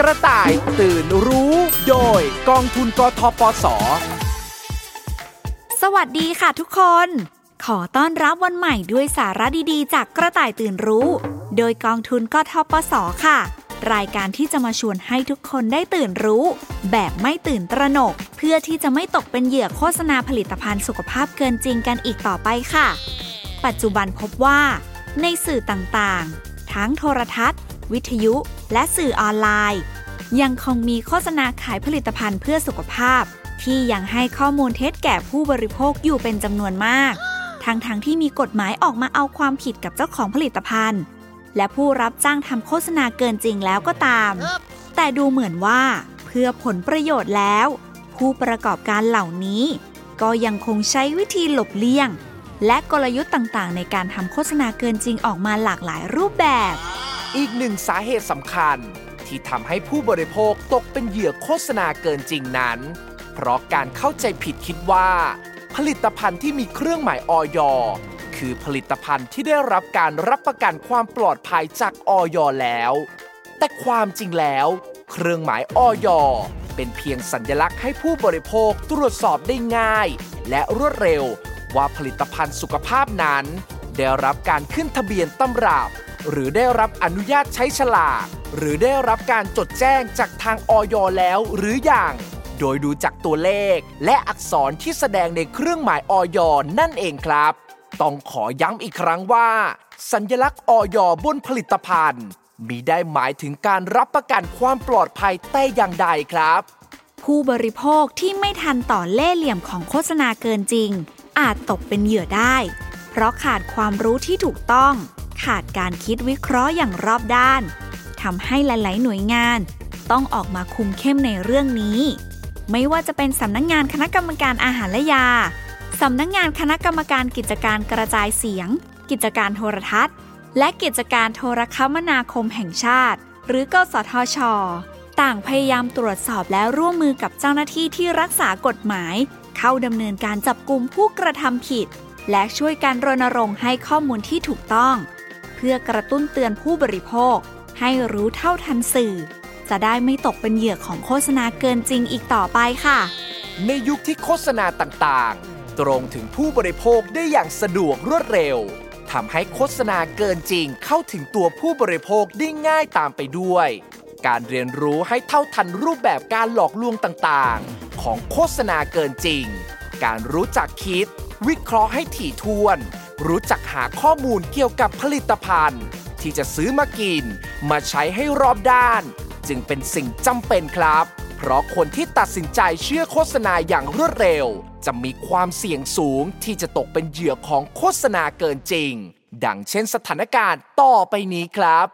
กระต่ายตื่นรู้ โดยกองทุนกทปส สวัสดีค่ะทุกคน ขอต้อนรับวันใหม่ด้วยสาระดีๆ จากกระต่ายตื่นรู้ โดยกองทุนกทปสค่ะ รายการที่จะมาชวนให้ทุกคนได้ตื่นรู้ แบบไม่ตื่นตระหนก เพื่อที่จะไม่ตกเป็นเหยื่อโฆษณาผลิตภัณฑ์สุขภาพเกินจริงกันอีกต่อไปค่ะ ปัจจุบันพบว่า ในสื่อต่างๆ ทั้งโทรทัศน์ วิทยุ และสื่อออนไลน์ ยังคงมีโฆษณาขายผลิตภัณฑ์เพื่อสุขภาพ ที่ยังให้ข้อมูลเท็จแก่ผู้บริโภคอยู่เป็นจำนวนมาก ทั้งๆทที่มีกฎหมายออกมาเอาความผิดกับเจ้าของผลิตภัณฑ์ และผู้รับจ้างทำโฆษณาเกินจริงแล้วก็ตาม แต่ดูเหมือนว่า เพื่อผลประโยชน์แล้ว ผู้ประกอบการเหล่านี้ ก็ยังคงใช้วิธีหลบเลี่ยงและกลยุทธ์ต่างๆ ในการทำโฆษณาเกินจริงออกมาหลากหลายรูปแบบ อีกหนึ่งสาเหตุสำคัญ ที่ทำให้ผู้บริโภคตกเป็นเหยื่อโฆษณาเกินจริงนั้น เพราะการเข้าใจผิดคิดว่า ผลิตภัณฑ์ที่มีเครื่องหมายออยคือผลิตภัณฑ์ที่ได้รับการรับประกันความปลอดภัยจากออยแล้ว แต่ความจริงแล้ว เครื่องหมายออยเป็นเพียงสัญลักษณ์ให้ผู้บริโภคตรวจสอบได้ง่าย และรวดเร็วว่าผลิตภัณฑ์สุขภาพนั้น ได้รับการขึ้นทะเบียนตำรับ หรือได้รับอนุญาตใช้ฉลาก หรือได้รับการจดแจ้งจากทางออยแล้วหรืออย่าง โดยดูจากตัวเลข และอักษรที่แสดงในเครื่องหมายออยนั่นเองครับ ต้องขอย้ำอีกครั้งว่า สัญลักษณ์ออยบนผลิตภัณฑ์ มีได้หมายถึงการรับประกันความปลอดภัยแต่อย่างใดครับ ผู้บริโภคที่ไม่ทันต่อเล่ห์เหลี่ยมของโฆษณาเกินจริง อาจตกเป็นเหยื่อได้ เพราะขาดความรู้ที่ถูกต้อง ขาดการคิดวิเคราะห์อย่างรอบด้านทำให้หลาย ๆ หน่วยงาน ต้องออกมาคุมเข้มในเรื่องนี้ ไม่ว่าจะเป็นสำนักงงานคณะกรรมการอาหารและยาสำนักงงานคณะกรรมการกิจการกระจายเสียง กิจการโทรทัศน์ และกิจการโทรคมนาคมแห่งชาติ หรือกสทช ต่างพยายามตรวจสอบและร่วมมือกับเจ้าหน้าที่ที่รักษากฎหมาย เข้าดำเนินการจับกลุ่มผู้กระทำผิด และช่วยการรณรงค์ให้ข้อมูลที่ถูกต้อง พื่อกระตุ้นเตือนผู้บริโภค ให้รู้เท่าทันสื่อ จะได้ไม่ตกเป็นเหยื่อของโฆษณาเกินจริงอีกต่อไปค่ะ ในยุคที่โฆษณาต่างๆ ตรงถึงผู้บริโภคได้อย่างสะดวกรวดเร็วทำให้โฆษณาเกินจริงเข้าถึงตัวผู้บริโภคได้ง่ายตามไปด้วย การเรียนรู้ให้เท่าทันรูปแบบการหลอกลวงต่างๆ ของโฆษณาเกินจริง การรู้จักคิด วิเคราะห์ให้ถี่ถ้วน รู้จักหาข้อมูลเกี่ยวกับผลิตภัณฑ์ ที่จะซื้อมากิน มาใช้ให้รอบด้าน จึงเป็นสิ่งจำเป็นครับ เพราะคนที่ตัดสินใจเชื่อโฆษณาอย่างรวดเร็ว จะมีความเสี่ยงสูงที่จะตกเป็นเหยื่อของโฆษณาเกินจริง ดังเช่นสถานการณ์ต่อไปนี้ครับ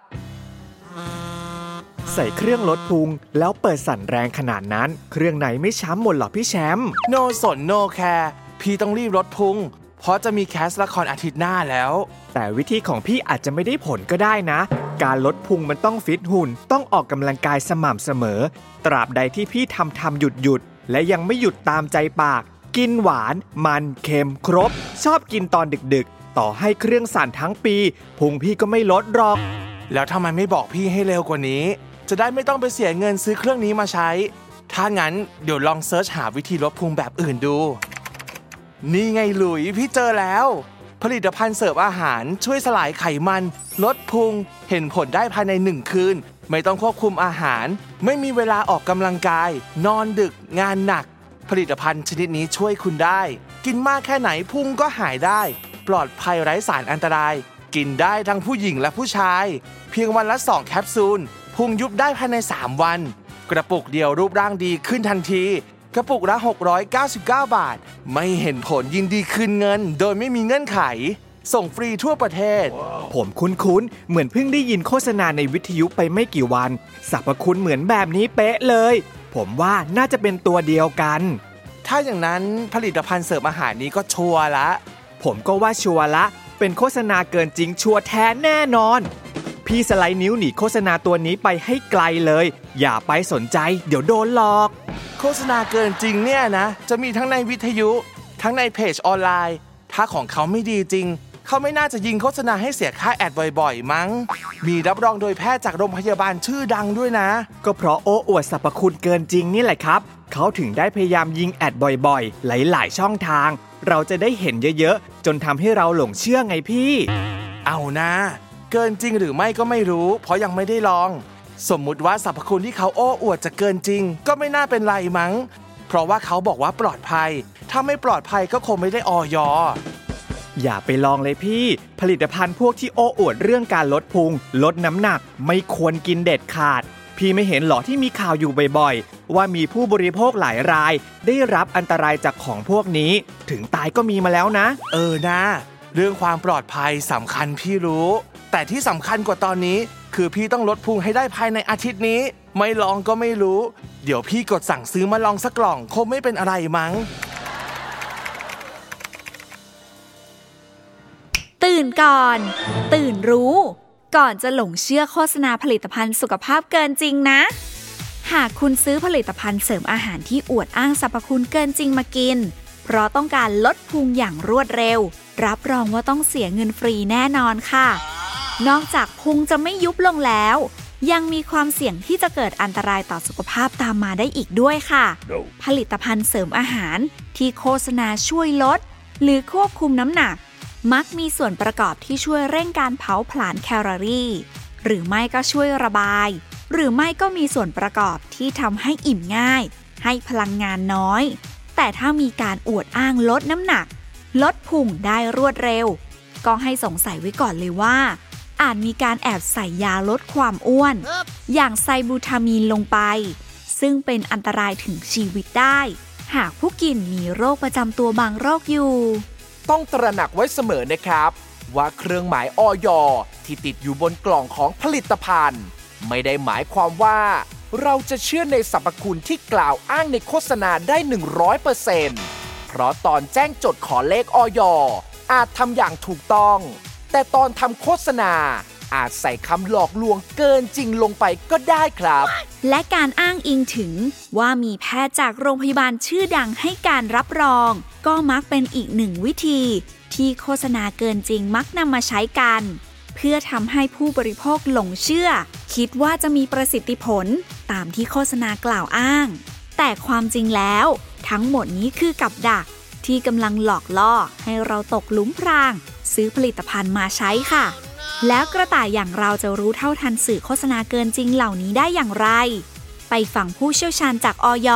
ใส่เครื่องลดพุงแล้วเปิดสั่นแรงขนาดนั้น เครื่องไหนไม่ช้ำหมดหรอพี่แชมป์ no สน no care พี่ต้องรีบลดพุง เพราะจะมี cast ละครอาทิตย์หน้าแล้ว แต่วิธีของพี่อาจจะไม่ได้ผลก็ได้นะ การลดพุงมันต้องฟิตหุ่น ต้องออกกำลังกายสม่ำเสมอ ตราบใดที่พี่ทำทำหยุดหยุดและยังไม่หยุดตามใจปาก กินหวาน มันเค็มครบ ชอบกินตอนดึกๆ ต่อให้เครื่องสั่นทั้งปี พุงพี่ก็ไม่ลดหรอก แล้วทำไมไม่บอกพี่ให้เร็วกว่านี้ จะได้ไม่ต้องไปเสียเงินซื้อเครื่องนี้มาใช้ ถ้างั้นเดี๋ยวลอง search หาวิธีลดพุงแบบอื่นดู นี่ไงหลุยส์พี่เจอแล้ว ผลิตภัณฑ์เสิร์ฟอาหารช่วยสลายไขมัน ลดพุง เห็นผลได้ภายในหนึ่งคืน ไม่ต้องควบคุมอาหาร ไม่มีเวลาออกกำลังกาย นอนดึก งานหนัก ผลิตภัณฑ์ชนิดนี้ช่วยคุณได้ กินมากแค่ไหนพุงก็หายได้ ปลอดภัยไร้สารอันตราย กินได้ทั้งผู้หญิงและผู้ชาย เพียงวันละ2แคปซูลพุงยุบได้ภายใน 3 วัน กระปุกเดียวรูปร่างดีขึ้นทันที กระปุกละ 699 บาท ไม่เห็นผลยินดีคืนเงิน โดยไม่มีเงื่อนไข ส่งฟรีทั่วประเทศ ผมคุ้นๆ เหมือนเพิ่งได้ยินโฆษณาในวิทยุไปไม่กี่วันสรรพคุณเหมือนแบบนี้เป๊ะเลย ผมว่าน่าจะเป็นตัวเดียวกัน ถ้าอย่างนั้นผลิตภัณฑ์เสริมอาหารนี้ก็ชัวร์ละ ผมก็ว่าชัวร์ละ เป็นโฆษณาเกินจริงชัวร์แท้แน่นอน พี่สไลด์นิ้วหนีโฆษณาตัวนี้ไปให้ไกลเลย อย่าไปสนใจ เดี๋ยวโดนหลอก โฆษณาเกินจริงเนี่ยนะ จะมีทั้งในวิทยุ ทั้งในเพจออนไลน์ ถ้าของเขาไม่ดีจริง เขาไม่น่าจะยิงโฆษณาให้เสียค่าแอดบ่อยๆ มั้ง มีรับรองโดยแพทย์จากโรงพยาบาลชื่อดังด้วยนะ ก็เพราะโอ้อวดสรรพคุณเกินจริงนี่แหละครับ เขาถึงได้พยายามยิงแอดบ่อยๆ หลายๆ ช่องทาง เราจะได้เห็นเยอะๆ จนทำให้เราหลงเชื่อไงพี่ เอานะ เกินจริงหรือไม่ก็ไม่รู้ เพราะยังไม่ได้ลอง สมมุติว่าสรรพคุณที่เขาโอ้อวดจะเกินจริง ก็ไม่น่าเป็นไรมั้ง เพราะว่าเขาบอกว่าปลอดภัย ถ้าไม่ปลอดภัยก็คงไม่ได้ออยอย่าไปลองเลยพี่ ผลิตภัณฑ์พวกที่โอ้อวดเรื่องการลดพุง ลดน้ำหนัก ไม่ควรกินเด็ดขาด พี่ไม่เห็นหรอที่มีข่าวอยู่บ่อยๆ ว่ามีผู้บริโภคหลายราย ได้รับอันตรายจากของพวกนี้ ถึงตายก็มีมาแล้วนะ เออนะ เรื่องความปลอดภัยสำคัญพี่รู้ แต่ที่สำคัญกว่าตอนนี้ คือพี่ต้องลดพุงให้ได้ภายในอาทิตย์นี้ ไม่ลองก็ไม่รู้ เดี๋ยวพี่กดสั่งซื้อมาลองสักกล่องคงไม่เป็นอะไรมั้ง ตื่นก่อน ตื่นรู้ ก่อนจะหลงเชื่อโฆษณาผลิตภัณฑ์สุขภาพเกินจริงนะ หากคุณซื้อผลิตภัณฑ์เสริมอาหารที่อวดอ้างสรรพคุณเกินจริงมากิน เพราะต้องการลดพุงอย่างรวดเร็ว รับรองว่าต้องเสียเงินฟรีแน่นอนค่ะ นอกจากพุงจะไม่ยุบลงแล้ว ยังมีความเสี่ยงที่จะเกิดอันตรายต่อสุขภาพตามมาได้อีกด้วยค่ะผลิตภัณฑ์เสริมอาหารที่โฆษณาช่วยลด หรือควบคุมน้ำหนัก มักมีส่วนประกอบที่ช่วยเร่งการเผาผลาญแคลอรี่ หรือไม่ก็ช่วยระบาย หรือไม่ก็มีส่วนประกอบที่ทำให้อิ่มง่าย ให้พลังงานน้อย แต่ถ้ามีการอวดอ้างลดน้ำหนัก ลดพุงได้รวดเร็ว ก็ให้สงสัยไว้ก่อนเลยว่า อาจมีการแอบใส่ยาลดความอ้วน อย่างไซบูทามีนลงไป ซึ่งเป็นอันตรายถึงชีวิตได้ หากผู้กินมีโรคประจำตัวบางโรคอยู่ ต้องตระหนักไว้เสมอนะครับ ว่าเครื่องหมายออยที่ติดอยู่บนกล่องของผลิตภัณฑ์ ไม่ได้หมายความว่า เราจะเชื่อในสรรพคุณที่กล่าวอ้างในโฆษณาได้ 100%เพราะตอนแจ้งจดขอเลขออยอาจทำอย่างถูกต้อง แต่ตอนทำโฆษณาอาจใส่คำหลอกลวงเกินจริงลงไปก็ได้ครับ และการอ้างอิงถึงว่ามีแพทย์จากโรงพยาบาลชื่อดังให้การรับรอง ก็มักเป็นอีกหนึ่งวิธี ที่โฆษณาเกินจริงมักนำมาใช้กัน เพื่อทำให้ผู้บริโภคหลงเชื่อ คิดว่าจะมีประสิทธิผลตามที่โฆษณากล่าวอ้าง แต่ความจริงแล้ว ทั้งหมดนี้คือกับดัก ที่กำลังหลอกล่อให้เราตกหลุมพราง ซื้อผลิตภัณฑ์มาใช้ค่ะ แล้วกระต่ายอย่างเราจะรู้เท่าทันสื่อโฆษณาเกินจริงเหล่านี้ได้อย่างไร ไปฟังผู้เชี่ยวชาญจากออย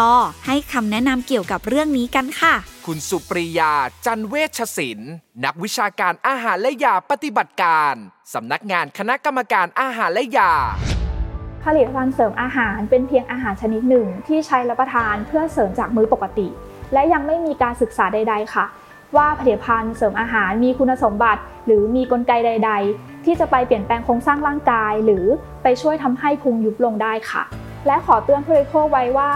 ให้คำแนะนำเกี่ยวกับเรื่องนี้กันค่ะ คุณสุปริยา จันเวชศิลป์นักวิชาการอาหารและยาปฏิบัติการ สำนักงานคณะกรรมการอาหารและยา ผลิตภัณฑ์เสริมอาหารเป็นเพียงอาหารชนิดหนึ่ง ที่ใช้รับประทานเพื่อเสริมจากมื้อปกติ และยังไม่มีการศึกษาใด ๆ ค่ะ ว่าผลิตภัณฑ์เสริมอาหารมีคุณสมบัติ หรือมีกลไกใด ๆ ที่จะไปเปลี่ยนแปลงโครงสร้างร่างกาย หรือไปช่วยทำให้พุงยุบลงได้ค่ะ และขอเตือนผู้บริโภคไว้ว่า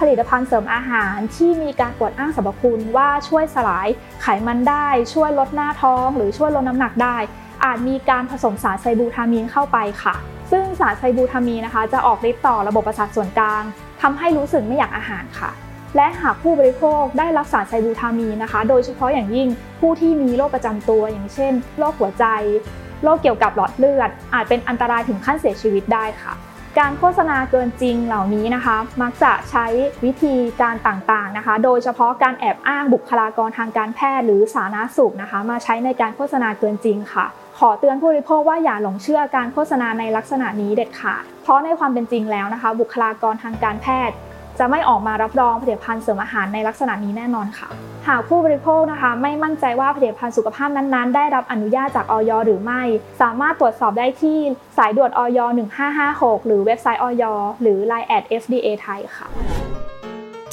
ผลิตภัณฑ์เสริมอาหารที่มีการอวดอ้างสรรพคุณว่าช่วยสลายไขมันได้ ช่วยลดหน้าท้อง หรือช่วยลดน้ำหนักได้ อาจมีการผสมสารไซบูทามีนเข้าไปค่ะ ซึ่งสารไซบูทามีนนะคะ จะออกฤทธิ์ต่อระบบประสาทส่วนกลางทำให้รู้สึกไม่อยากอาหารค่ะ และหากผู้บริโภคได้รับสารไซบูทามีนนะคะ โดยเฉพาะอย่างยิ่งผู้ที่มีโรคประจำตัวอย่างเช่นโรคหัวใจโรคเกี่ยวกับหลอดเลือด อาจเป็นอันตรายถึงขั้นเสียชีวิตได้ค่ะ การโฆษณาเกินจริงเหล่านี้นะคะ มักจะใช้วิธีการต่างๆนะคะ โดยเฉพาะการแอบอ้างบุคลากรทางการแพทย์หรือสาธารณสุขนะคะ มาใช้ในการโฆษณาเกินจริงค่ะ ขอเตือนผู้บริโภคว่าอย่าหลงเชื่อการโฆษณาในลักษณะนี้เด็ดขาดเพราะในความเป็นจริงแล้วนะคะ บุคลากรทางการแพทย์ จะไม่ออกมารับรองผลิตภัณฑ์เสริมอาหารในลักษณะนี้แน่นอนค่ะ หากผู้บริโภคนะคะ ไม่มั่นใจว่าผลิตภัณฑ์สุขภาพนั้นๆ ได้รับอนุญาตจากออยหรือไม่ สามารถตรวจสอบได้ที่สายด่วนออย1556 หรือเว็บไซต์ออยหรือ Line at FDA ไทยค่ะ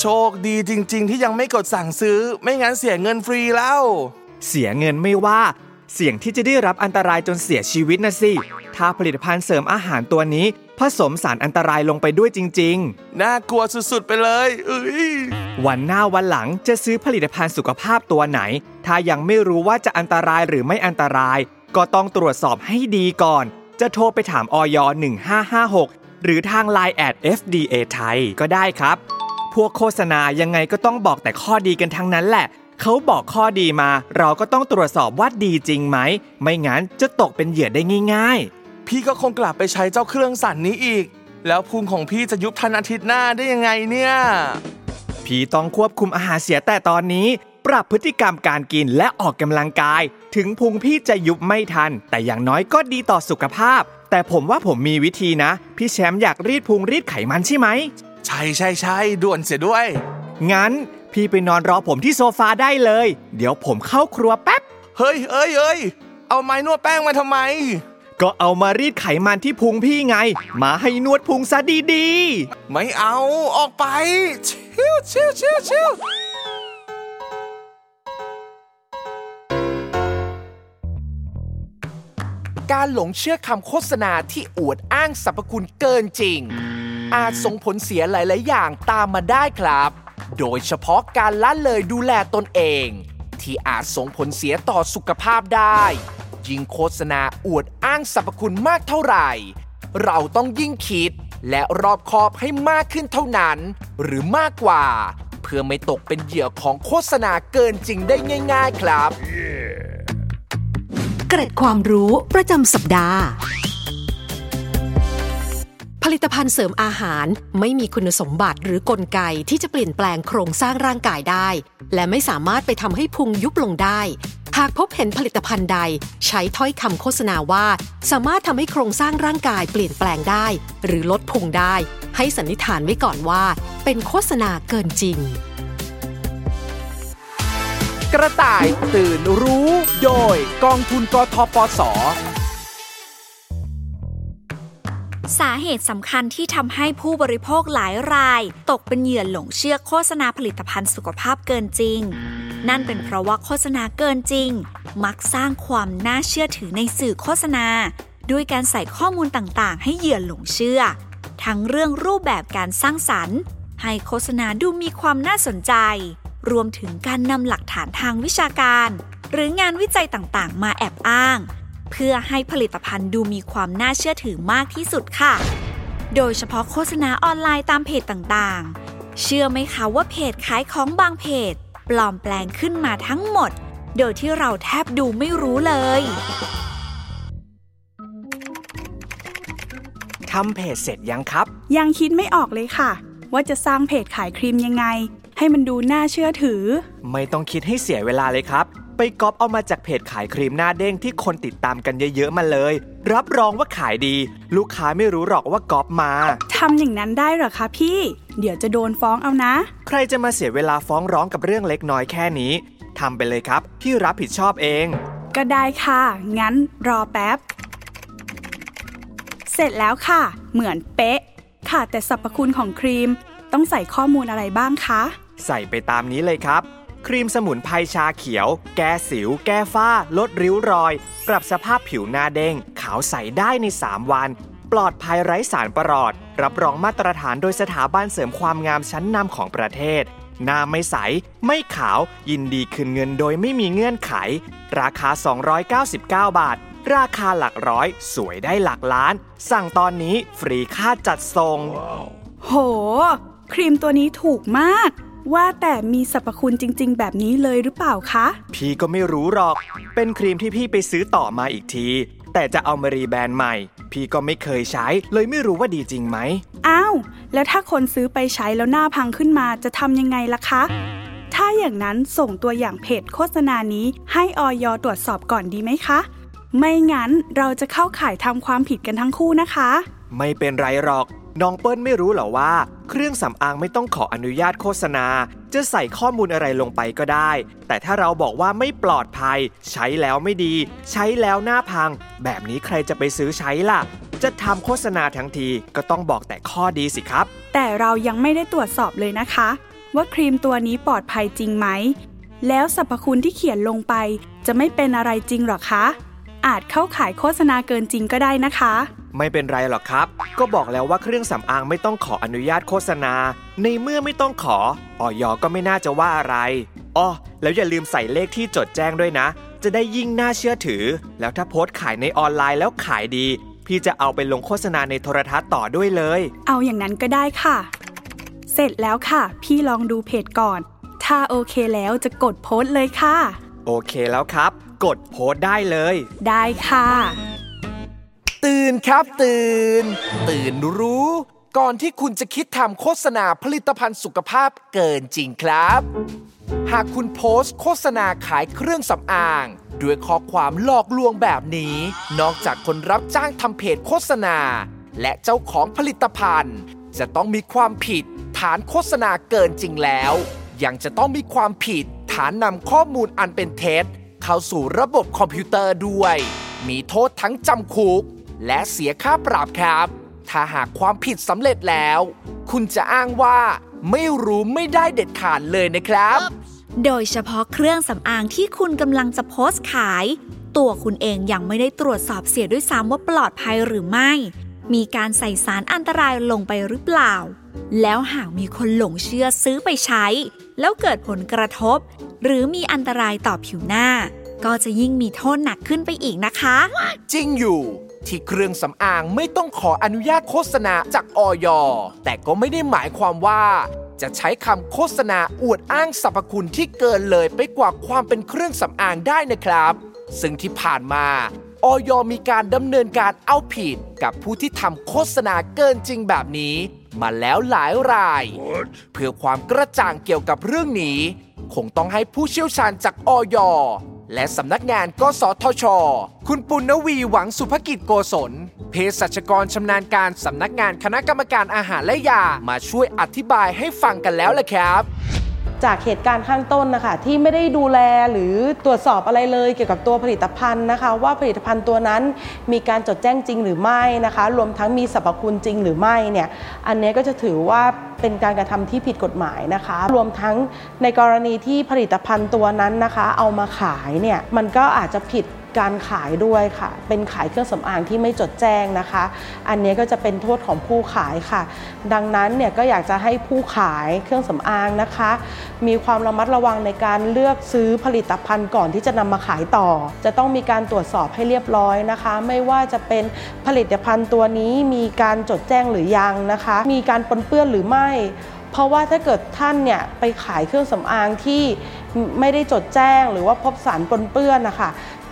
โชคดีจริง ๆ ที่ยังไม่กดสั่งซื้อ ไม่งั้นเสียเงินฟรีแล้ว เสียเงินไม่ว่า เสี่ยงที่จะได้รับอันตรายจนเสียชีวิตนะสิ ถ้าผลิตภัณฑ์เสริมอาหารตัวนี้ ผสมสารอันตรายลงไปด้วยจริงน่ากลัวสุดๆไปเลยเอ้ยๆวันหน้าวันหลังจะซื้อผลิตภัณฑ์สุขภาพตัวไหน ถ้ายังไม่รู้ว่าจะอันตรายหรือไม่อันตราย ก็ต้องตรวจสอบให้ดีก่อน จะโทรไปถามออย1556 หรือทาง Line แอด FDA ไทยก็ได้ครับ พวกโฆษณายังไงก็ต้องบอกแต่ข้อดีกันทั้งนั้นแหละ เขาบอกข้อดีมา เราก็ต้องตรวจสอบว่าดีจริงไหม ไม่งั้นจะตกเป็นเหยื่อได้ง่ายพี่ก็คงกลับไปใช้เจ้าเครื่องสั่นนี้อีก แล้วพุงของพี่จะยุบทันอาทิตย์หน้าได้ยังไงเนี่ยๆพี่ต้องควบคุมอาหารเสียแต่ตอนนี้ ปรับพฤติกรรมการกินและออกกำลังกาย ถึงพุงพี่จะยุบไม่ทัน แต่อย่างน้อยก็ดีต่อสุขภาพ แต่ผมว่าผมมีวิธีนะ พี่แชมป์อยากรีดพุงรีดไขมันใช่ไหม ใช่ใช่ใช่ด่วนเสียด้วย งั้น พี่ไปนอนรอผมที่โซฟาได้เลย เดี๋ยวผมเข้าครัวแป๊บ เฮ้ยเอ้ยเอ้ยเอาไม้นวดแป้งมาทำไม ก็เอามารีดไขมันที่พุงพี่ไง มาให้นวดพุงซะดีไม่เอาออกไป ชิวชิวชิวชิวการหลงเชื่อคำโฆษณาที่อวดอ้างสรรพคุณเกินจริง อาจส่งผลเสียหลาย ๆ อย่างตามมาได้ครับ โดยเฉพาะการละเลยดูแลตนเอง ที่อาจส่งผลเสียต่อสุขภาพได้ ยิ่งโฆษณาอวดอ้างสรรพคุณมากเท่าไหร่ เราต้องยิ่งคิดและรอบคอบให้มากขึ้นเท่านั้น หรือมากกว่า เพื่อไม่ตกเป็นเหยื่อของโฆษณาเกินจริงได้ง่าย ๆ ครับ เกร็ดความรู้ประจำสัปดาห์ ผลิตภัณฑ์เสริมอาหารไม่มีคุณสมบัติหรือกลไกที่จะเปลี่ยนแปลงโครงสร้างร่างกายได้ และไม่สามารถไปทำให้พุงยุบลงได้ หากพบเห็นผลิตภัณฑ์ใด ใช้ถ้อยคำโฆษณาว่า สามารถทำให้โครงสร้างร่างกายเปลี่ยนแปลงได้ หรือลดพุงได้ ให้สันนิษฐานไว้ก่อนว่า เป็นโฆษณาเกินจริง กระต่ายตื่นรู้ โดยกองทุนกทปส สาเหตุสำคัญที่ทำให้ผู้บริโภคหลายราย ตกเป็นเหยื่อหลงเชื่อโฆษณาผลิตภัณฑ์สุขภาพเกินจริง นั่นเป็นเพราะว่าโฆษณาเกินจริง มักสร้างความน่าเชื่อถือในสื่อโฆษณา ด้วยการใส่ข้อมูลต่างๆ ให้เหยื่อหลงเชื่อ ทั้งเรื่องรูปแบบการสร้างสรรค์ ให้โฆษณาดูมีความน่าสนใจ รวมถึงการนำหลักฐานทางวิชาการ หรืองานวิจัยต่างๆ มาแอบอ้าง เพื่อให้ผลิตภัณฑ์ดูมีความน่าเชื่อถือมากที่สุดค่ะ โดยเฉพาะโฆษณาออนไลน์ตามเพจต่างๆ เชื่อไหมคะว่าเพจขายของบางเพจ ปลอมแปลงขึ้นมาทั้งหมด โดยที่เราแทบดูไม่รู้เลยๆทำเพจเสร็จยังครับ ยังคิดไม่ออกเลยค่ะ ว่าจะสร้างเพจขายครีมยังไง ให้มันดูน่าเชื่อถือ ไม่ต้องคิดให้เสียเวลาเลยครับ ไปก๊อปเอามาจากเพจขายครีมหน้าเด้งที่คนติดตามกันเยอะๆมาเลย รับรองว่าขายดี ลูกค้าไม่รู้หรอกว่าก๊อปมาทำอย่างนั้นได้เหรอคะพี่ เดี๋ยวจะโดนฟ้องเอานะ ใครจะมาเสียเวลาฟ้องร้องกับเรื่องเล็กน้อยแค่นี้ทำไปเลยครับ พี่รับผิดชอบเอง ก็ได้ค่ะ งั้นรอแป๊บ เสร็จแล้วค่ะ เหมือนเป๊ะ ค่ะแต่สรรพคุณของครีม ต้องใส่ข้อมูลอะไรบ้างคะ ใส่ไปตามนี้เลยครับ ครีมสมุนไพรชาเขียว แก้สิว แก้ฝ้า ลดริ้วรอย ปรับสภาพผิวหน้าเด้ง ขาวใสได้ใน 3 วัน ปลอดภัยไร้สารประหลอด รับรองมาตรฐานโดยสถาบันเสริมความงามชั้นนำของประเทศ หน้าไม่ใส ไม่ขาว ยินดีคืนเงินโดยไม่มีเงื่อนไข ราคา 299 บาท ราคาหลักร้อย สวยได้หลักล้าน สั่งตอนนี้ฟรีค่าจัดส่งโห ครีมตัวนี้ถูกมาก ว่าแต่มีสรรพคุณจริง ๆ แบบนี้เลยหรือเปล่าคะ พี่ก็ไม่รู้หรอก เป็นครีมที่พี่ไปซื้อต่อมาอีกที แต่จะเอามารีแบรนด์ใหม่ พี่ก็ไม่เคยใช้ เลยไม่รู้ว่าดีจริงไหม อ้าว แล้วถ้าคนซื้อไปใช้แล้วหน้าพังขึ้นมาจะทำยังไงล่ะคะ ถ้าอย่างนั้นส่งตัวอย่างเพจโฆษณานี้ให้ออยตรวจสอบก่อนดีไหมคะ ไม่งั้นเราจะเข้าข่ายทำความผิดกันทั้งคู่นะคะ ไม่เป็นไรหรอก น้องเปิ้ลไม่รู้หรอว่า เครื่องสำอางไม่ต้องขออนุญาตโฆษณา จะใส่ข้อมูลอะไรลงไปก็ได้ แต่ถ้าเราบอกว่าไม่ปลอดภัย ใช้แล้วไม่ดี ใช้แล้วหน้าพัง แบบนี้ใครจะไปซื้อใช้ล่ะ จะทำโฆษณาทั้งทีก็ต้องบอกแต่ข้อดีสิครับ แต่เรายังไม่ได้ตรวจสอบเลยนะคะ ว่าครีมตัวนี้ปลอดภัยจริงไหม แล้วสรรพคุณที่เขียนลงไป จะไม่เป็นอะไรจริงหรอคะ อาจเข้าขายโฆษณาเกินจริงก็ได้นะคะ ไม่เป็นไรหรอกครับ ก็บอกแล้วว่าเครื่องสำอางไม่ต้องขออนุญาตโฆษณา ในเมื่อไม่ต้องขอออยก็ไม่น่าจะว่าอะไรอ้อแล้วอย่าลืมใส่เลขที่จดแจ้งด้วยนะ จะได้ยิ่งน่าเชื่อถือ แล้วถ้าโพสต์ขายในออนไลน์แล้วขายดี พี่จะเอาไปลงโฆษณาในโทรทัศน์ต่อด้วยเลย เอาอย่างนั้นก็ได้ค่ะ เสร็จแล้วค่ะ พี่ลองดูเพจก่อน ถ้าโอเคแล้วจะกดโพสต์เลยค่ะ โอเคแล้วครับ กดโพสต์ได้เลย ได้ค่ะ ตื่นครับตื่น ตื่นรู้ ก่อนที่คุณจะคิดทำโฆษณาผลิตภัณฑ์สุขภาพเกินจริงครับ หากคุณโพสต์โฆษณาขายเครื่องสำอางด้วยข้อความหลอกลวงแบบนี้ นอกจากคนรับจ้างทำเพจโฆษณา และเจ้าของผลิตภัณฑ์ จะต้องมีความผิด ฐานโฆษณาเกินจริงแล้ว ยังจะต้องมีความผิด ฐานนำข้อมูลอันเป็นเท็จ เข้าสู่ระบบคอมพิวเตอร์ด้วย มีโทษทั้งจำคุก และเสียค่าปรับครับ ถ้าหากความผิดสำเร็จแล้ว คุณจะอ้างว่าไม่รู้ไม่ได้เด็ดขาดเลยนะครับ โดยเฉพาะเครื่องสำอางที่คุณกำลังจะโพสต์ขาย ตัวคุณเองยังไม่ได้ตรวจสอบเสียด้วยซ้ำว่าปลอดภัยหรือไม่ มีการใส่สารอันตรายลงไปหรือเปล่า แล้วหากมีคนหลงเชื่อซื้อไปใช้ แล้วเกิดผลกระทบ หรือมีอันตรายต่อผิวหน้า ก็จะยิ่งมีโทษหนักขึ้นไปอีกนะคะ จริงอยู่ที่เครื่องสำอางไม่ต้องขออนุญาตโฆษณาจากออยแต่ก็ไม่ได้หมายความว่า จะใช้คำโฆษณาอวดอ้างสรรพคุณที่เกินเลยไปกว่าความเป็นเครื่องสำอางได้นะครับ ซึ่งที่ผ่านมาออยมีการดำเนินการเอาผิดกับผู้ที่ทำโฆษณาเกินจริงแบบนี้ มาแล้วหลายรายเพื่อความกระจ่างเกี่ยวกับเรื่องนี้ คงต้องให้ผู้เชี่ยวชาญจากออยและสำนักงานกสทช คุณปุณณวีหวังสุภกิจโกศลเภสัชกรชำนาญการสำนักงานคณะกรรมการอาหารและยา มาช่วยอธิบายให้ฟังกันแล้วแหละครับจากเหตุการณ์ข้างต้นนะคะที่ไม่ได้ดูแลหรือตรวจสอบอะไรเลยเกี่ยวกับตัวผลิตภัณฑ์นะคะ ว่าผลิตภัณฑ์ตัวนั้นมีการจดแจ้งจริงหรือไม่นะคะ รวมทั้งมีสรรพคุณจริงหรือไม่เนี่ยอันนี้ก็จะถือว่า เป็นการกระทำที่ผิดกฎหมายนะคะ รวมทั้งในกรณีที่ผลิตภัณฑ์ตัวนั้นนะคะ เอามาขายเนี่ยมันก็อาจจะผิด การขายด้วยค่ะ เป็นขายเครื่องสำอางที่ไม่จดแจ้งนะคะ อันนี้ก็จะเป็นโทษของผู้ขายค่ะ ดังนั้นเนี่ยก็อยากจะให้ผู้ขายเครื่องสำอางนะคะ มีความระมัดระวังในการเลือกซื้อผลิตภัณฑ์ก่อนที่จะนำมาขายต่อ จะต้องมีการตรวจสอบให้เรียบร้อยนะคะ ไม่ว่าจะเป็นผลิตภัณฑ์ตัวนี้มีการจดแจ้งหรือยังนะคะ มีการปนเปื้อนหรือไม่เพราะว่าถ้าเกิดท่านเนี่ยไปขายเครื่องสำอางที่ไม่ได้จดแจ้งหรือว่าพบสารปนเปื้อนนะคะ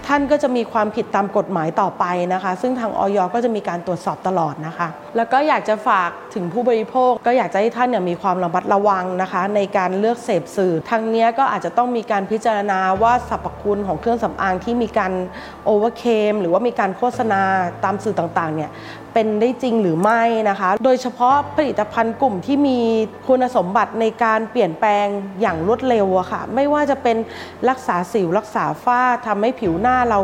ท่านก็จะมีความผิดตามกฎหมายต่อไปนะคะ ซึ่งทางออยก็จะมีการตรวจสอบตลอดนะคะ แล้วก็อยากจะฝากถึงผู้บริโภค ก็อยากจะให้ท่านเนี่ยมีความระมัดระวังนะคะ ในการเลือกเสพสื่อทางนี้ก็อาจจะต้องมีการพิจารณาว่าสรรพคุณของเครื่องสำอางที่มีการโอเวอร์เคมหรือว่ามีการโฆษณาตามสื่อต่างๆเนี่ย เป็นได้จริงหรือไม่นะคะ โดยเฉพาะผลิตภัณฑ์กลุ่มที่มีคุณสมบัติในการเปลี่ยนแปลงอย่างรวดเร็วอะค่ะ ไม่ว่าจะเป็นรักษาสิวรักษาฝ้าทำให้ผิวหน้าเรา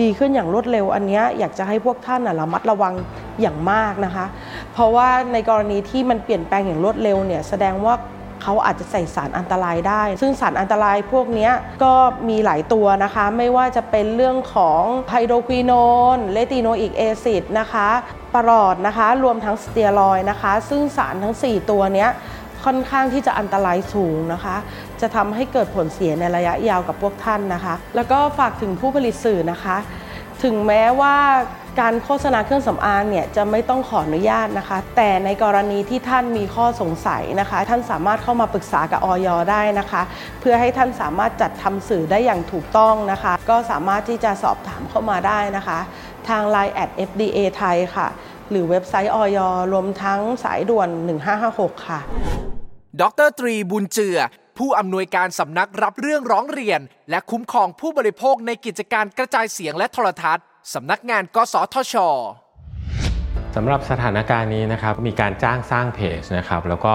ดีขึ้นอย่างรวดเร็ว อันนี้อยากจะให้พวกท่านระมัดระวังอย่างมากนะคะ เพราะว่าในกรณีที่มันเปลี่ยนแปลงอย่างรวดเร็วเนี่ยแสดงว่า เขาอาจจะใส่สารอันตรายได้ ซึ่งสารอันตรายพวกนี้ก็มีหลายตัวนะคะ ไม่ว่าจะเป็นเรื่องของไฮโดรควินอนเลติโนอิกแอซิดนะคะปรอดนะคะ รวมทั้งสเตียรอยนะคะ ซึ่งสารทั้ง 4 ตัวนี้ค่อนข้างที่จะอันตรายสูงนะคะ จะทำให้เกิดผลเสียในระยะยาวกับพวกท่านนะคะ แล้วก็ฝากถึงผู้ผลิตสื่อนะคะ ถึงแม้ว่าการโฆษณาเครื่องสำอางเนี่ยจะไม่ต้องขออนุญาตนะคะ แต่ในกรณีที่ท่านมีข้อสงสัยนะคะ ท่านสามารถเข้ามาปรึกษากับออยได้นะคะ เพื่อให้ท่านสามารถจัดทำสื่อได้อย่างถูกต้องนะคะ ก็สามารถที่จะสอบถามเข้ามาได้นะคะ ทาง Line at FDA ไทยค่ะ หรือเว็บไซต์ออยรวมทั้งสายด่วน 1556 ค่ะ ดรตรีบุญเจือผู้อำนวยการสำนักรับเรื่องร้องเรียน และคุ้มครองผู้บริโภคในกิจการกระจายเสียงและโทรทัศน์ สำนักงานกสทชสำหรับสถานการณ์นี้นะครับมีการจ้างสร้างเพจนะครับแล้วก็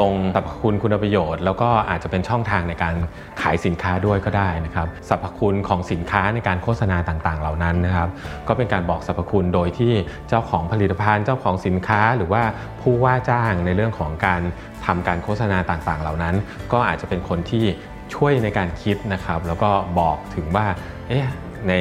ลงสรรพคุณคุณประโยชน์ แล้วก็อาจจะเป็นช่องทางในการขายสินค้าด้วยก็ได้นะครับสรรพคุณของสินค้าในการโฆษณาต่างๆ เหล่านั้นนะครับก็เป็นการบอกสรรพคุณโดยที่เจ้าของผลิตภัณฑ์ เจ้าของสินค้าหรือว่าผู้ว่าจ้างในเรื่องของการทำการโฆษณาต่างๆ เหล่านั้น ก็อาจจะเป็นคนที่ช่วยในการคิดนะครับแล้วก็บอกถึงว่าเอ๊ะ ใน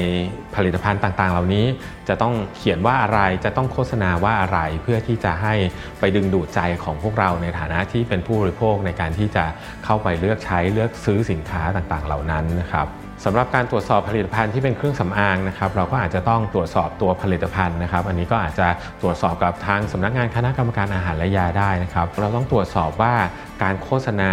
ผลิตภัณฑ์ต่างๆ เหล่านี้จะต้องเขียนว่าอะไรจะต้องโฆษณาว่าอะไรเพื่อที่จะให้ไปดึงดูดใจของพวกเราในฐานะที่เป็นผู้บริโภคในการที่จะเข้าไปเลือกใช้เลือกซื้อสินค้าต่างๆ เหล่านั้นนะครับสำหรับการตรวจสอบผลิตภัณฑ์ที่เป็นเครื่องสำอางนะครับเราก็อาจจะต้องตรวจสอบตัวผลิตภัณฑ์นะครับ อันนี้ก็อาจจะตรวจสอบกับทางสำนักงานคณะกรรมการอาหารและยาได้นะครับ เราต้องตรวจสอบว่าการโฆษณา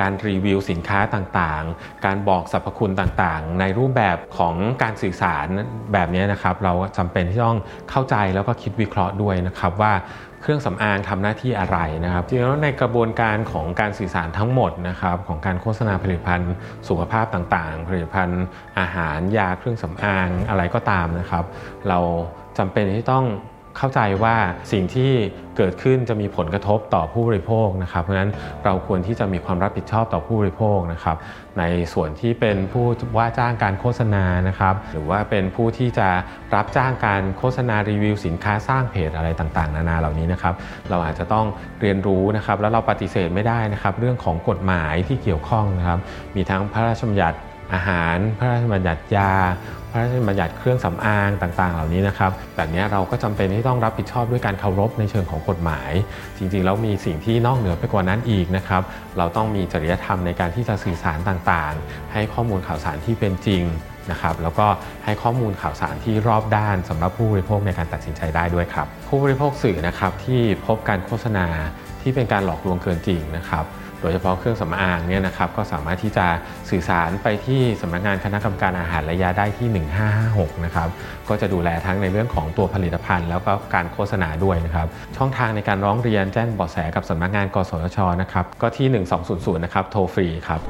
การรีวิวสินค้าต่างๆ การบอกสรรพคุณต่างๆ ในรูปแบบของการสื่อสารแบบนี้นะครับ เราจำเป็นที่ต้องเข้าใจแล้วก็คิดวิเคราะห์ด้วยนะครับว่าเครื่องสำอางทำหน้าที่อะไรนะครับจริงแล้วในกระบวนการของการสื่อสารทั้งหมดนะครับของการโฆษณาผลิตภัณฑ์ สุขภาพต่างๆ ผลิตภัณฑ์อาหารยาเครื่องสำอางอะไรก็ตามนะครับ เราจำเป็นที่ต้อง เข้าใจว่าสิ่งที่เกิดขึ้นจะมีผลกระทบต่อผู้บริโภคนะครับ เพราะฉะนั้นเราควรที่จะมีความรับผิดชอบต่อผู้บริโภคนะครับในส่วนที่เป็นผู้ว่าจ้างการโฆษณานะครับ หรือว่าเป็นผู้ที่จะรับจ้างการโฆษณารีวิวสินค้าสร้างเพจอะไรต่างๆ นานาเหล่านี้นะครับ เราอาจจะต้องเรียนรู้นะครับ แล้วเราปฏิเสธไม่ได้นะครับ เรื่องของกฎหมายที่เกี่ยวข้องนะครับ มีทั้งพระราชบัญญัติอาหาร พระราชบัญญัติยา ระราชบัญญัติเครื่องสำอางต่าง ๆ เหล่านี้นะครับแบบนี้เราก็จำเป็นที่ต้องรับผิดชอบด้วยการเคารพในเชิงของกฎหมาย จริง ๆ แล้วมีสิ่งที่นอกเหนือไปกว่านั้นอีกนะครับ เราต้องมีจริยธรรมในการที่จะสื่อสารต่างๆ ให้ข้อมูลข่าวสารที่เป็นจริงนะครับแล้วก็ให้ข้อมูลข่าวสารที่รอบด้านสำหรับผู้บริโภคในการตัดสินใจได้ด้วยครับ ผู้บริโภคสื่อนะครับที่พบการโฆษณาที่เป็นการหลอกลวงเกินจริงนะครับ ดยเฉพาะเครื่องสำอางเนี่ยนะครับก็สามารถที่จะสื่อสารไปที่สำนักงานคณะกรรมการอาหารและยาได้ที่ 1556 นะครับก็จะดูแลทั้งในเรื่องของตัวผลิตภัณฑ์ แล้วก็การโฆษณาด้วยนะครับช่องทางในการร้องเรียนแจ้งเบาะแสกับสำนักงานกสทชนะครับก็ที่ 1200 นะครับโทรฟรีครับ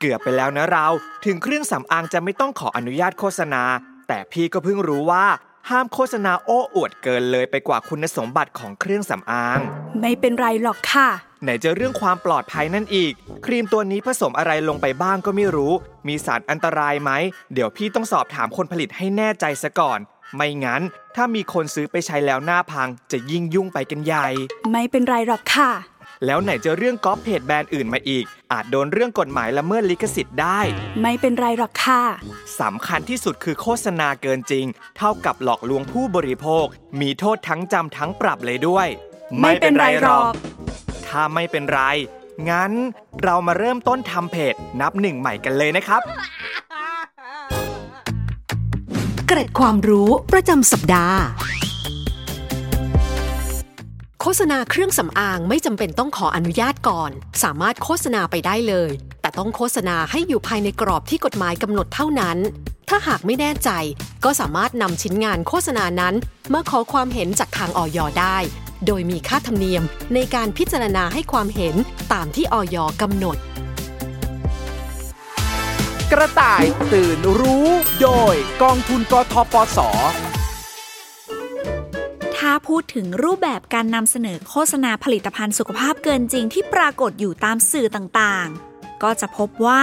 เกือบไปแล้วนะเรา ถึงเครื่องสำอางจะไม่ต้องขออนุญาตโฆษณา แต่พี่ก็เพิ่งรู้ว่า ห้ามโฆษณาโอ้อวดเกินเลยไปกว่าคุณสมบัติของเครื่องสำอาง ไม่เป็นไรหรอกค่ะ ไหนจะเรื่องความปลอดภัยนั่นอีก ครีมตัวนี้ผสมอะไรลงไปบ้างก็ไม่รู้ มีสารอันตรายไหม เดี๋ยวพี่ต้องสอบถามคนผลิตให้แน่ใจซะก่อน ไม่งั้น ถ้ามีคนซื้อไปใช้แล้วหน้าพัง จะยิ่งยุ่งไปกันใหญ่ ไม่เป็นไรหรอกค่ะ แล้วไหนจะเรื่องก๊อปเพจแบรนด์อื่นมาอีก อาจโดนเรื่องกฎหมายละเมิดลิขสิทธิ์ได้ ไม่เป็นไรหรอกค่ะสำคัญที่สุดคือโฆษณาเกินจริง เท่ากับหลอกลวงผู้บริโภค มีโทษทั้งจำทั้งปรับเลยด้วย ไม่เป็นไรหรอก ถ้าไม่เป็นไร งั้นเรามาเริ่มต้นทำเพจนับหนึ่งใหม่กันเลยนะครับ เกร็ดความรู้ประจำสัปดาห์ โฆษณาเครื่องสำอางไม่จำเป็นต้องขออนุญาตก่อน สามารถโฆษณาไปได้เลย แต่ต้องโฆษณาให้อยู่ภายในกรอบที่กฎหมายกำหนดเท่านั้น ถ้าหากไม่แน่ใจ ก็สามารถนำชิ้นงานโฆษณานั้นมาขอความเห็นจากทางออยได้โดยมีค่าธรรมเนียมในการพิจารณาให้ความเห็นตามที่ออยกำหนด กระต่ายตื่นรู้ โดยกองทุนกทปสถ้าพูดถึงรูปแบบการนำเสนอโฆษณาผลิตภัณฑ์สุขภาพเกินจริงที่ปรากฏอยู่ตามสื่อต่างๆ ก็จะพบว่า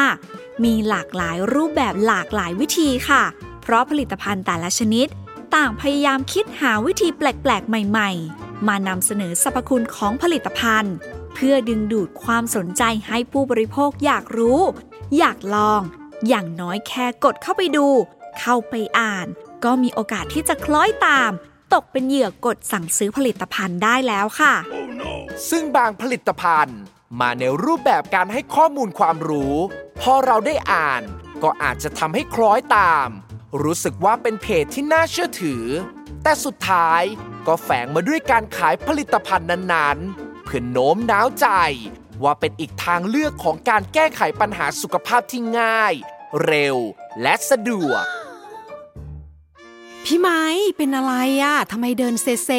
มีหลากหลายรูปแบบหลากหลายวิธีค่ะ เพราะผลิตภัณฑ์แต่ละชนิด ต่างพยายามคิดหาวิธีแปลก ๆ ใหม่ ๆ มานำเสนอสรรพคุณของผลิตภัณฑ์ เพื่อดึงดูดความสนใจให้ผู้บริโภคอยากรู้ อยากลอง อย่างน้อยแค่กดเข้าไปดู เข้าไปอ่าน ก็มีโอกาสที่จะคล้อยตาม ตกเป็นเหยื่อกดสั่งซื้อผลิตภัณฑ์ได้แล้วค่ะซึ่งบางผลิตภัณฑ์ มาในรูปแบบการให้ข้อมูลความรู้ พอเราได้อ่าน ก็อาจจะทำให้คล้อยตาม รู้สึกว่าเป็นเพจที่น่าเชื่อถือ แต่สุดท้ายก็แฝงมาด้วยการขายผลิตภัณฑ์นั้นๆ เพื่อโน้มน้าวใจ ว่าเป็นอีกทางเลือกของการแก้ไขปัญหาสุขภาพที่ง่าย เร็วและสะดวก พี่ไม้เป็นอะไรอะทำไมเดินเซเซ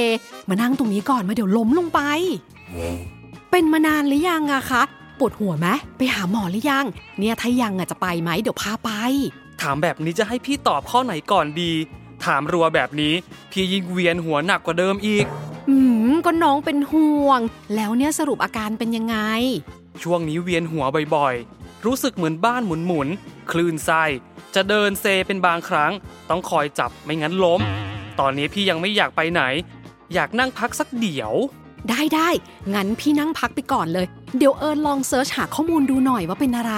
มานั่งตรงนี้ก่อนมาเดี๋ยวล้มลงไป เป็นมานานหรือยังอะคะปวดหัวไหมไปหาหมอหรือยัง เนี่ยถ้ายังอะจะไปไหมเดี๋ยวพาไป ถามแบบนี้จะให้พี่ตอบข้อไหนก่อนดี ถามรัวแบบนี้พี่ยิ่งเวียนหัวหนักกว่าเดิมอีก อืมก็น้องเป็นห่วง แล้วเนี่ยสรุปอาการเป็นยังไง ช่วงนี้เวียนหัวบ่อยๆ รู้สึกเหมือนบ้านหมุนๆคลื่นไส้จะเดินเซเป็นบางครั้ง ต้องคอยจับไม่งั้นล้ม ตอนนี้พี่ยังไม่อยากไปไหน อยากนั่งพักสักเดี๋ยว ได้ได้งั้นพี่นั่งพักไปก่อนเลย เดี๋ยวเอิญลองเซิร์ชหาข้อมูลดูหน่อยว่าเป็นอะไร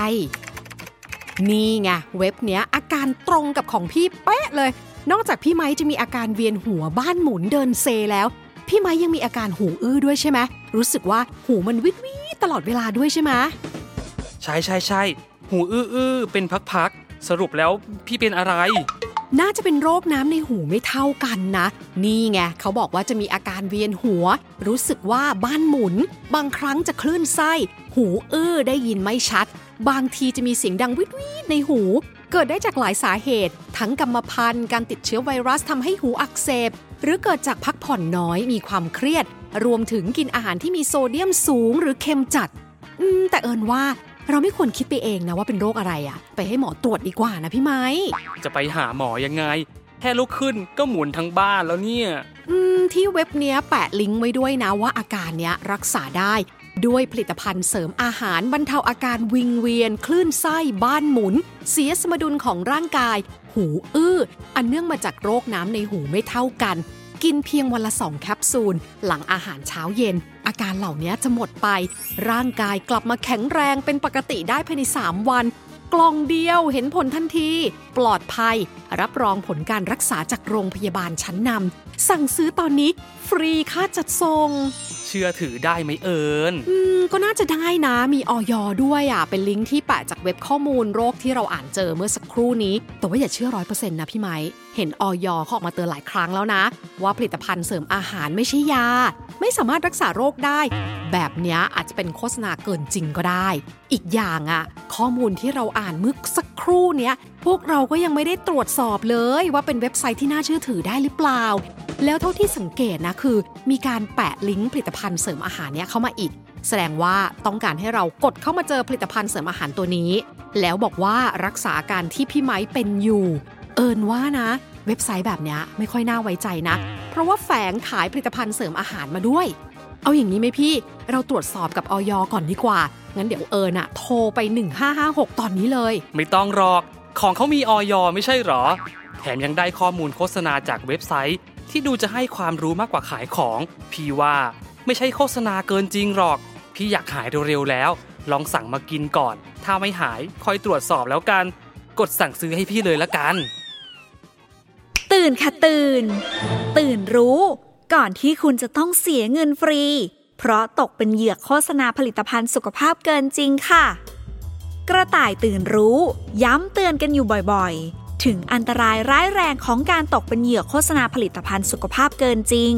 นี่ไงเว็บเนี้ยอาการตรงกับของพี่เป๊ะเลย นอกจากพี่ไม้จะมีอาการเวียนหัวบ้านหมุนเดินเซแล้ว พี่ไม้ยังมีอาการหูอื้อด้วยใช่ไหมรู้สึกว่าหูมันวิดวิดตลอดเวลาด้วยใช่ไหมใช่ใช่ใช่หูอื้อๆเป็นพักๆสรุปแล้วพี่เป็นอะไร น่าจะเป็นโรคน้ำในหูไม่เท่ากันนะ นี่ไงเขาบอกว่าจะมีอาการเวียนหัว รู้สึกว่าบ้านหมุน บางครั้งจะคลื่นไส้ หูอื้อได้ยินไม่ชัด บางทีจะมีเสียงดังวิดวิดในหู เกิดได้จากหลายสาเหตุ ทั้งกรรมพันธุ์การติดเชื้อไวรัสทำให้หูอักเสบ หรือเกิดจากพักผ่อนน้อยมีความเครียด รวมถึงกินอาหารที่มีโซเดียมสูงหรือเค็มจัดอืมแต่เอินว่าเราไม่ควรคิดไปเองนะว่าเป็นโรคอะไรอะไปให้หมอตรวจดีกว่านะพี่ไม้จะไปหาหมอยังไงแค่ลุกขึ้นก็หมุนทั้งบ้านแล้วเนี่ยอืมที่เว็บเนี้ยแปะลิงก์ไว้ด้วยนะว่าอาการเนี้ยรักษาได้ ด้วยผลิตภัณฑ์เสริมอาหารบรรเทาอาการวิงเวียน คลื่นไส้บ้านหมุน เสียสมดุลของร่างกาย หูอื้อ อันเนื่องมาจากโรคน้ำในหูไม่เท่ากัน กินเพียงวันละสองแคปซูล หลังอาหารเช้าเย็น อาการเหล่านี้จะหมดไป ร่างกายกลับมาแข็งแรงเป็นปกติได้ภายใน 3 วัน กล่องเดียวเห็นผลทันที ปลอดภัย รับรองผลการรักษาจากโรงพยาบาลชั้นนำสั่งซื้อตอนนี้ฟรีค่าจัดส่ง เชื่อถือได้ไหมเอิญอืมก็น่าจะได้นะมีออยด้วยอะ เป็นลิงก์ที่แปะจากเว็บข้อมูลโรคที่เราอ่านเจอเมื่อสักครู่นี้ แต่ว่าอย่าเชื่อร้อยเปอร์เซ็นต์นะพี่ไม้เห็นออยเขาออกมาเตือนหลายครั้งแล้วนะ ว่าผลิตภัณฑ์เสริมอาหารไม่ใช่ยา ไม่สามารถรักษาโรคได้ แบบเนี้ยอาจจะเป็นโฆษณาเกินจริงก็ได้ อีกอย่างอะ ข้อมูลที่เราอ่านเมื่อสักครู่เนี้ยพวกเราก็ยังไม่ได้ตรวจสอบเลยว่าเป็นเว็บไซต์ที่น่าเชื่อถือได้หรือเปล่า แล้วเท่าที่สังเกตนะคือ มีการแปะลิงก์ผลิตภัณฑ์เสริมอาหารเนี้ยเข้ามาอีก แสดงว่าต้องการให้เรากดเข้ามาเจอผลิตภัณฑ์เสริมอาหารตัวนี้ แล้วบอกว่ารักษาอาการที่พี่ไม้เป็นอยู่ เอินว่านะ เว็บไซต์แบบเนี้ยไม่ค่อยน่าไว้ใจนะ เพราะว่าแฝงขายผลิตภัณฑ์เสริมอาหารมาด้วย เอาอย่างนี้ไหมพี่ เราตรวจสอบกับออยก่อนดีกว่า งั้นเดี๋ยวเอิญอะโทรไป 1556 ตอนนี้เลย ไม่ต้องหรอก ของเขามีออยไม่ใช่หรอ แถมยังได้ข้อมูลโฆษณาจากเว็บไซต์ ที่ดูจะให้ความรู้มากกว่าขายของ พี่ว่าไม่ใช่โฆษณาเกินจริงหรอก พี่อยากหายเร็วๆแล้ว ลองสั่งมากินก่อน ถ้าไม่หายคอยตรวจสอบแล้วกัน กดสั่งซื้อให้พี่เลยละกัน ตื่นค่ะตื่น ตื่นรู้ ก่อนที่คุณจะต้องเสียเงินฟรี เพราะตกเป็นเหยื่อโฆษณาผลิตภัณฑ์สุขภาพเกินจริงค่ะ กระต่ายตื่นรู้ ย้ำเตือนกันอยู่บ่อยๆ ถึงอันตรายร้ายแรงของการตกเป็นเหยื่อโฆษณาผลิตภัณฑ์สุขภาพเกินจริง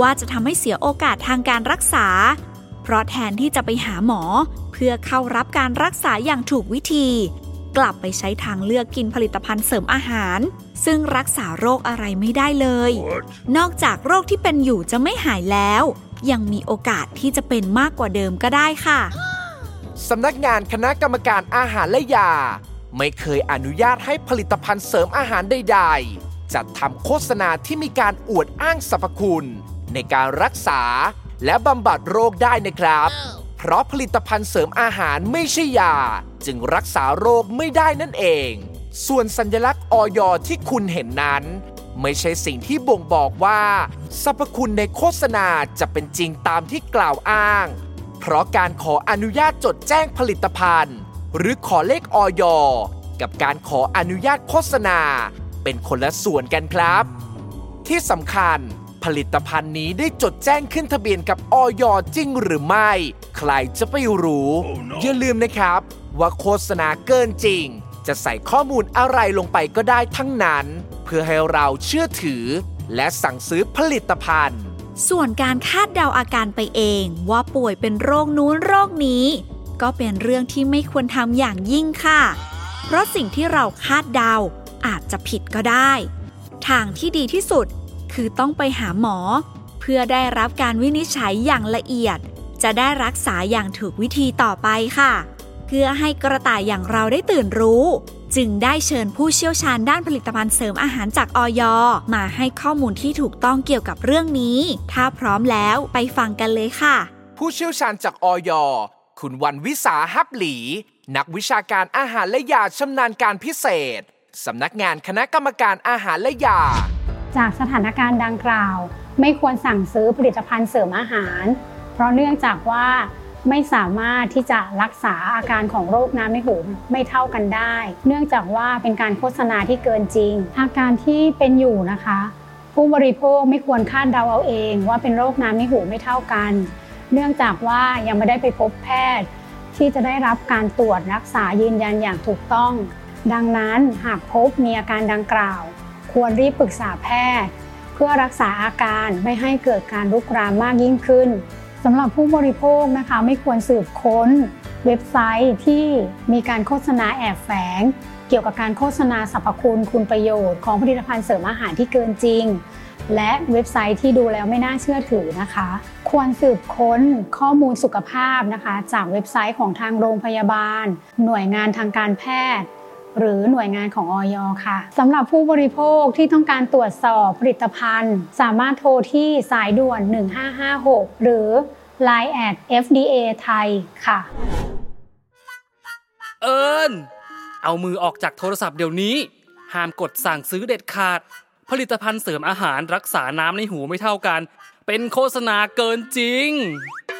ว่าจะทำให้เสียโอกาสทางการรักษา เพราะแทนที่จะไปหาหมอ เพื่อเข้ารับการรักษาอย่างถูกวิธี กลับไปใช้ทางเลือกกินผลิตภัณฑ์เสริมอาหาร ซึ่งรักษาโรคอะไรไม่ได้เลยนอกจากโรคที่เป็นอยู่จะไม่หายแล้ว ยังมีโอกาสที่จะเป็นมากกว่าเดิมก็ได้ค่ะสำนักงานคณะกรรมการอาหารและยา ไม่เคยอนุญาตให้ผลิตภัณฑ์เสริมอาหารใดๆ จัดทำโฆษณาที่มีการอวดอ้างสรรพคุณ ในการรักษาและบำบัดโรคได้นะครับ เพราะผลิตภัณฑ์เสริมอาหารไม่ใช่ยา จึงรักษาโรคไม่ได้นั่นเอง ส่วนสัญลักษณ์ออยที่คุณเห็นนั้น ไม่ใช่สิ่งที่บ่งบอกว่าสรรพคุณในโฆษณาจะเป็นจริงตามที่กล่าวอ้าง เพราะการขออนุญาตจดแจ้งผลิตภัณฑ์ หรือขอเลขออยกับการขออนุญาตโฆษณา เป็นคนละส่วนกันครับ ที่สำคัญผลิตภัณฑ์นี้ได้จดแจ้งขึ้นทะเบียนกับออยจริงหรือไม่ ใครจะไปรู้อย่าลืมนะครับ ว่าโฆษณาเกินจริง จะใส่ข้อมูลอะไรลงไปก็ได้ทั้งนั้น เพื่อให้เราเชื่อถือ และสั่งซื้อผลิตภัณฑ์ ส่วนการคาดเดาอาการไปเอง ว่าป่วยเป็นโรคนู้นโรคนี้ ก็เป็นเรื่องที่ไม่ควรทำอย่างยิ่งค่ะ เพราะสิ่งที่เราคาดเดาอาจจะผิดก็ได้ ทางที่ดีที่สุดคือต้องไปหาหมอ เพื่อได้รับการวินิจฉัยอย่างละเอียด จะได้รักษาอย่างถูกวิธีต่อไปค่ะ เพื่อให้กระต่ายอย่างเราได้ตื่นรู้ จึงได้เชิญผู้เชี่ยวชาญด้านผลิตภัณฑ์เสริมอาหารจากออยมาให้ข้อมูลที่ถูกต้องเกี่ยวกับเรื่องนี้ ถ้าพร้อมแล้วไปฟังกันเลยค่ะ ผู้เชี่ยวชาญจากออย คุณวันวิสาฮับหลี นักวิชาการอาหารและยาชำนาญการพิเศษ สำนักงานคณะกรรมการอาหารและยา จากสถานการณ์ดังกล่าว ไม่ควรสั่งซื้อผลิตภัณฑ์เสริมอาหาร เพราะเนื่องจากว่าไม่สามารถที่จะรักษาอาการของโรคน้ำในหูไม่เท่ากันได้ เนื่องจากว่าเป็นการโฆษณาที่เกินจริง อาการที่เป็นอยู่นะคะ ผู้บริโภคไม่ควรคาดเดาเอาเอง ว่าเป็นโรคน้ำในหูไม่เท่ากัน เนื่องจากว่ายังไม่ได้ไปพบแพทย์ ที่จะได้รับการตรวจรักษายืนยันอย่างถูกต้อง ดังนั้นหากพบมีอาการดังกล่าว ควรรีบปรึกษาแพทย์ เพื่อรักษาอาการไม่ให้เกิดการลุกรามมากยิ่งขึ้นสำหรับผู้บริโภคนะคะไม่ควรสืบค้น เว็บไซต์ที่มีการโฆษณาแอบแฝง เกี่ยวกับการโฆษณาสรรพคุณคุณประโยชน์ของผลิตภัณฑ์เสริมอาหารที่เกินจริง และเว็บไซต์ที่ดูแล้วไม่น่าเชื่อถือนะคะ ควรสืบค้นข้อมูลสุขภาพนะคะ จากเว็บไซต์ของทางโรงพยาบาล หน่วยงานทางการแพทย์ หรือหน่วยงานของออยค่ะสำหรับผู้บริโภคที่ต้องการตรวจสอบผลิตภัณฑ์ สามารถโทรที่สายด่วน 1556 หรือ Line at FDA ไทยค่ะ เอิญเอามือออกจากโทรศัพท์เดี๋ยวนี้ ห้ามกดสั่งซื้อเด็ดขาด ผลิตภัณฑ์เสริมอาหารรักษาน้ำในหูไม่เท่ากัน เป็นโฆษณาเกินจริง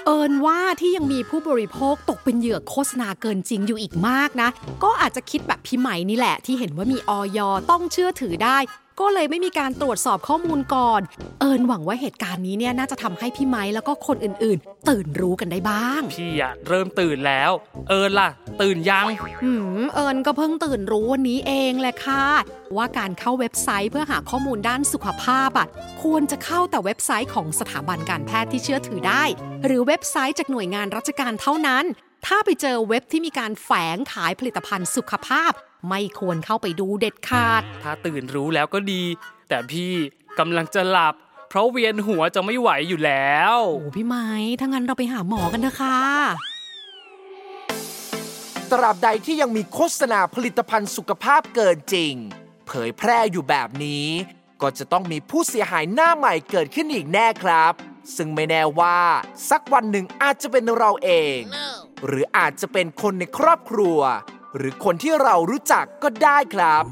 เอินว่าที่ยังมีผู้บริโภคตกเป็นเหยื่อโฆษณาเกินจริงอยู่อีกมากนะ ก็อาจจะคิดแบบพี่ใหม่นี่แหละที่เห็นว่ามีออยต้องเชื่อถือได้ ก็เลยไม่มีการตรวจสอบข้อมูลก่อน เอินหวังว่าเหตุการณ์นี้เนี่ยน่าจะทำให้พี่ไม้แล้วก็คนอื่นๆ ตื่นรู้กันได้บ้าง พี่อะเริ่มตื่นแล้ว เอิญล่ะ ตื่นยังหืมเอิญก็เพิ่งตื่นรู้วันนี้เองแหละค่ะว่าการเข้าเว็บไซต์เพื่อหาข้อมูลด้านสุขภาพอะควรจะเข้าแต่เว็บไซต์ของสถาบันการแพทย์ที่เชื่อถือได้ หรือเว็บไซต์จากหน่วยงานราชการเท่านั้น ถ้าไปเจอเว็บที่มีการแฝงขายผลิตภัณฑ์สุขภาพ ไม่ควรเข้าไปดูเด็ดขาด ถ้าตื่นรู้แล้วก็ดี แต่พี่กำลังจะหลับ เพราะเวียนหัวจะไม่ไหวอยู่แล้วโอ้พี่ไม้ถ้างั้นเราไปหาหมอกันเถอะค่ะตราบใดที่ยังมีโฆษณาผลิตภัณฑ์สุขภาพเกินจริง เผยแพร่อยู่แบบนี้ ก็จะต้องมีผู้เสียหายหน้าใหม่เกิดขึ้นอีกแน่ครับ ซึ่งไม่แน่ว่า สักวันหนึ่งอาจจะเป็นเราเองหรืออาจจะเป็นคนในครอบครัว หรือคนที่เรารู้จักก็ได้ครับ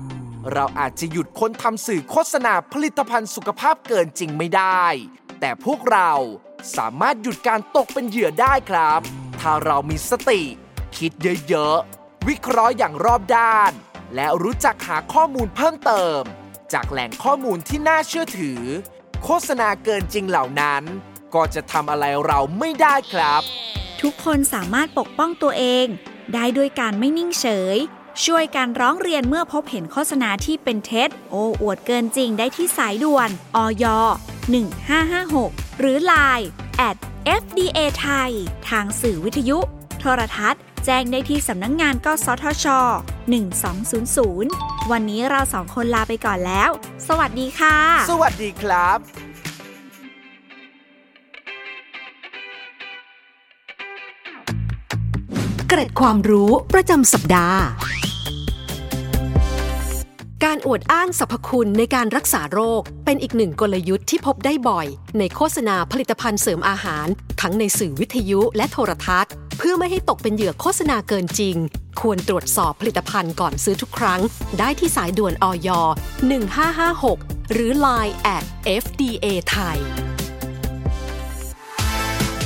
เราอาจจะหยุดคนทำสื่อโฆษณาผลิตภัณฑ์สุขภาพเกินจริงไม่ได้ แต่พวกเราสามารถหยุดการตกเป็นเหยื่อได้ครับ ถ้าเรามีสติ คิดเยอะๆ วิเคราะห์อย่างรอบด้าน และรู้จักหาข้อมูลเพิ่มเติม จากแหล่งข้อมูลที่น่าเชื่อถือ โฆษณาเกินจริงเหล่านั้น ก็จะทำอะไรเราไม่ได้ครับ ทุกคนสามารถปกป้องตัวเอง ได้ด้วยการไม่นิ่งเฉย ช่วยการร้องเรียนเมื่อพบเห็นโฆษณาที่เป็นเท็จ โอ้อวดเกินจริงได้ที่สายด่วนอย1556 หรือ Line at FDA ไทยทางสื่อวิทยุ โทรทัศน์ แจ้งได้ที่สำนักงงานกสทช 1200 วันนี้เราสองคนลาไปก่อนแล้ว สวัสดีค่ะ สวัสดีครับ เกร็ดความรู้ประจำสัปดาห์ การอวดอ้างสรรพคุณในการรักษาโรค เป็นอีกหนึ่งกลยุทธ์ที่พบได้บ่อย ในโฆษณาผลิตภัณฑ์เสริมอาหาร ทั้งในสื่อวิทยุและโทรทัศน์ เพื่อไม่ให้ตกเป็นเหยื่อโฆษณาเกินจริง ควรตรวจสอบผลิตภัณฑ์ก่อนซื้อทุกครั้ง ได้ที่สายด่วนอย1556 หรือ Line at FDA ไทย